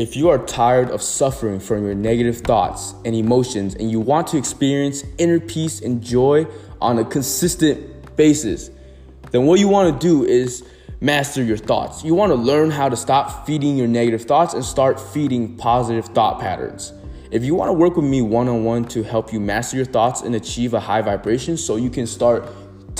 If you are tired of suffering from your negative thoughts and emotions and you want to experience inner peace and joy on a consistent basis, then what you want to do is master your thoughts. You want to learn how to stop feeding your negative thoughts and start feeding positive thought patterns. If you want to work with me one on one to help you master your thoughts and achieve a high vibration so you can start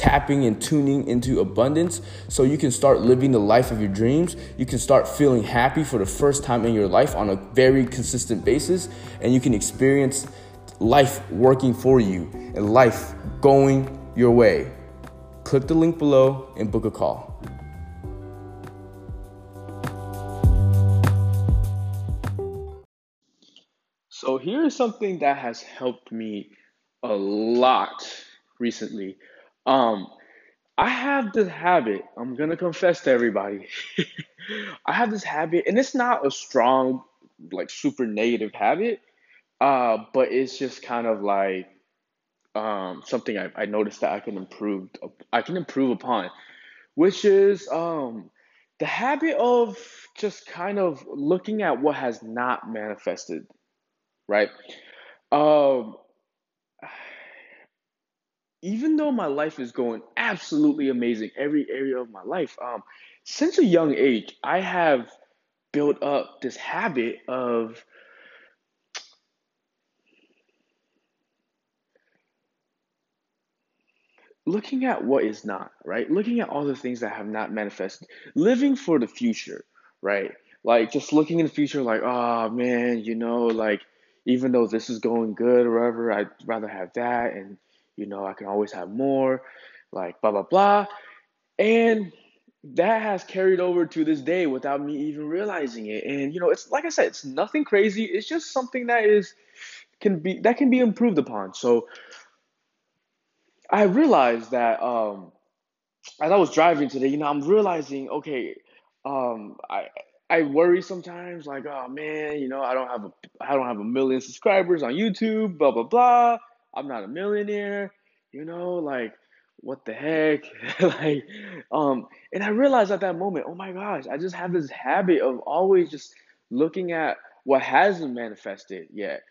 tapping and tuning into abundance so you can start living the life of your dreams. You can start feeling happy for the first time in your life on a very consistent basis, and you can experience life working for you and life going your way. Click the link below and book a call. So, here's something that has helped me a lot recently. Um, I have this habit. I'm gonna confess to everybody. I have this habit, and it's not a strong, like super negative habit. Uh, but it's just kind of like um something I, I noticed that I can improve. I can improve upon, which is um the habit of just kind of looking at what has not manifested, right? Um, even though my life is going absolutely amazing, every area of my life, um, since a young age, I have built up this habit of looking at what is not, right? Looking at all the things that have not manifested, living for the future, right? Like just looking in the future, like, oh man, you know, like even though this is going good or whatever, I'd rather have that and you know, I can always have more, like blah, blah, blah. And that has carried over to this day without me even realizing it. And, you know, it's like I said, it's nothing crazy. It's just something that is, can be, that can be improved upon. So I realized that, um, as I was driving today, you know, I'm realizing, okay, um, I, I worry sometimes, like, oh man, you know, I don't have a, I don't have a million subscribers on YouTube, blah blah blah. I'm not a millionaire, you know, like what the heck? like, um, and I realized at that moment, oh my gosh, I just have this habit of always just looking at what hasn't manifested yet.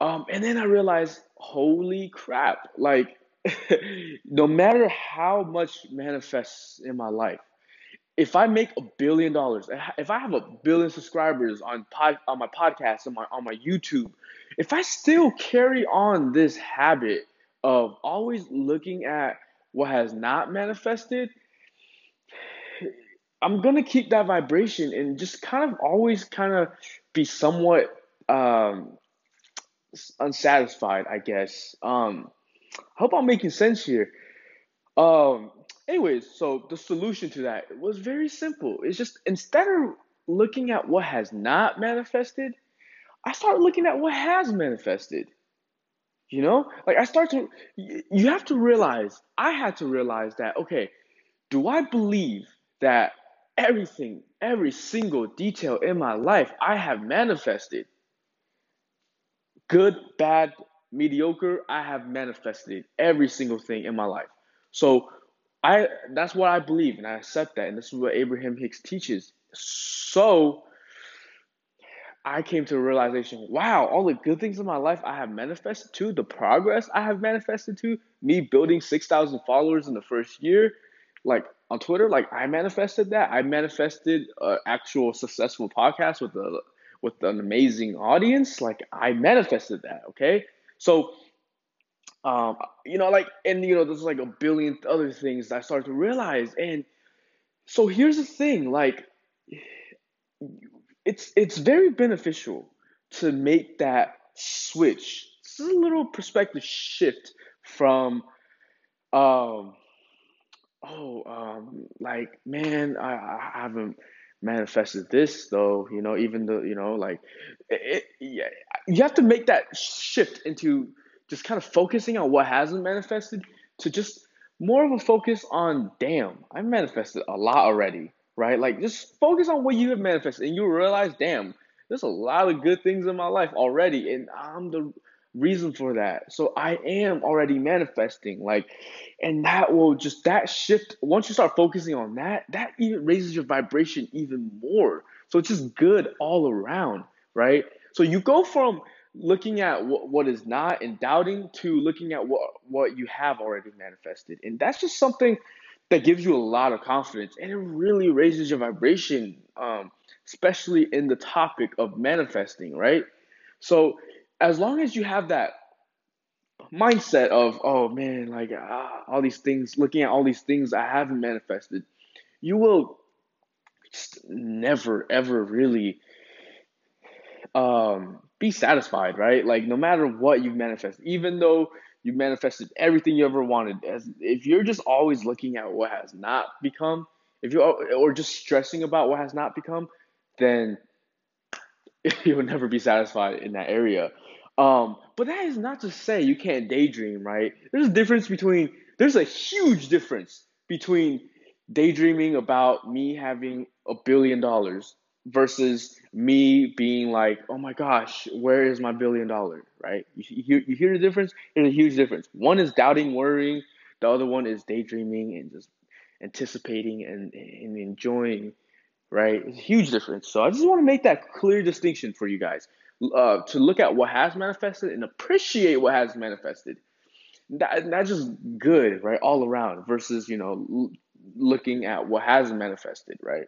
Um, and then I realized, holy crap, like no matter how much manifests in my life, if I make a billion dollars, if I have a billion subscribers on pod, on my podcast, on my on my YouTube, if I still carry on this habit of always looking at what has not manifested, I'm gonna keep that vibration and just kind of always kind of be somewhat um, unsatisfied, I guess. Um, I hope I'm making sense here. Um, anyways, so the solution to that was very simple. It's just instead of looking at what has not manifested, I start looking at what has manifested. You know, like I start to, you have to realize, I had to realize that, okay, do I believe that everything, every single detail in my life I have manifested? Good, bad, mediocre, I have manifested every single thing in my life. So I that's what I believe and I accept that and this is what Abraham Hicks teaches. So I came to a realization, wow, all the good things in my life I have manifested to, the progress I have manifested to, me building 6,000 followers in the first year, like on Twitter, like I manifested that. I manifested an actual successful podcast with a with an amazing audience. Like I manifested that, okay? So um, you know, like, and you know, there's like a billion other things I started to realize. And so here's the thing, like, it's it's very beneficial to make that switch. It's a little perspective shift from, um, oh, um, like, man, I, I haven't manifested this though, you know, even though, you know, like, it, it, yeah, you have to make that shift into just kind of focusing on what hasn't manifested to just more of a focus on damn i manifested a lot already right? Like just focus on what you have manifested and you'll realize damn there's a lot of good things in my life already and i'm the reason for that. So i am already manifesting like and that will just that shift once you start focusing on that that even raises your vibration even more. So it's just good all around, right? So you go from looking at what, what is not and doubting to looking at what what you have already manifested. And that's just something that gives you a lot of confidence and it really raises your vibration, um, especially in the topic of manifesting, right? So as long as you have that mindset of, oh man, like ah, all these things, looking at all these things I haven't manifested, you will never ever really um, be satisfied, right? Like no matter what you manifest, even though you manifested everything you ever wanted, as if you're just always looking at what has not become, if you or just stressing about what has not become, then you'll never be satisfied in that area. Um, but that is not to say you can't daydream, right? There's a difference between, there's a huge difference between daydreaming about me having a billion dollars versus me being like, oh my gosh, where is my billion dollar, right? You, you, you hear the difference? There's a huge difference. One is doubting, worrying, the other one is daydreaming and just anticipating and, and enjoying, right? It's a huge difference. So I just want to make that clear distinction for you guys uh, to look at what has manifested and appreciate what has manifested. That, that's just good, right? All around versus, you know, l- looking at what hasn't manifested, right?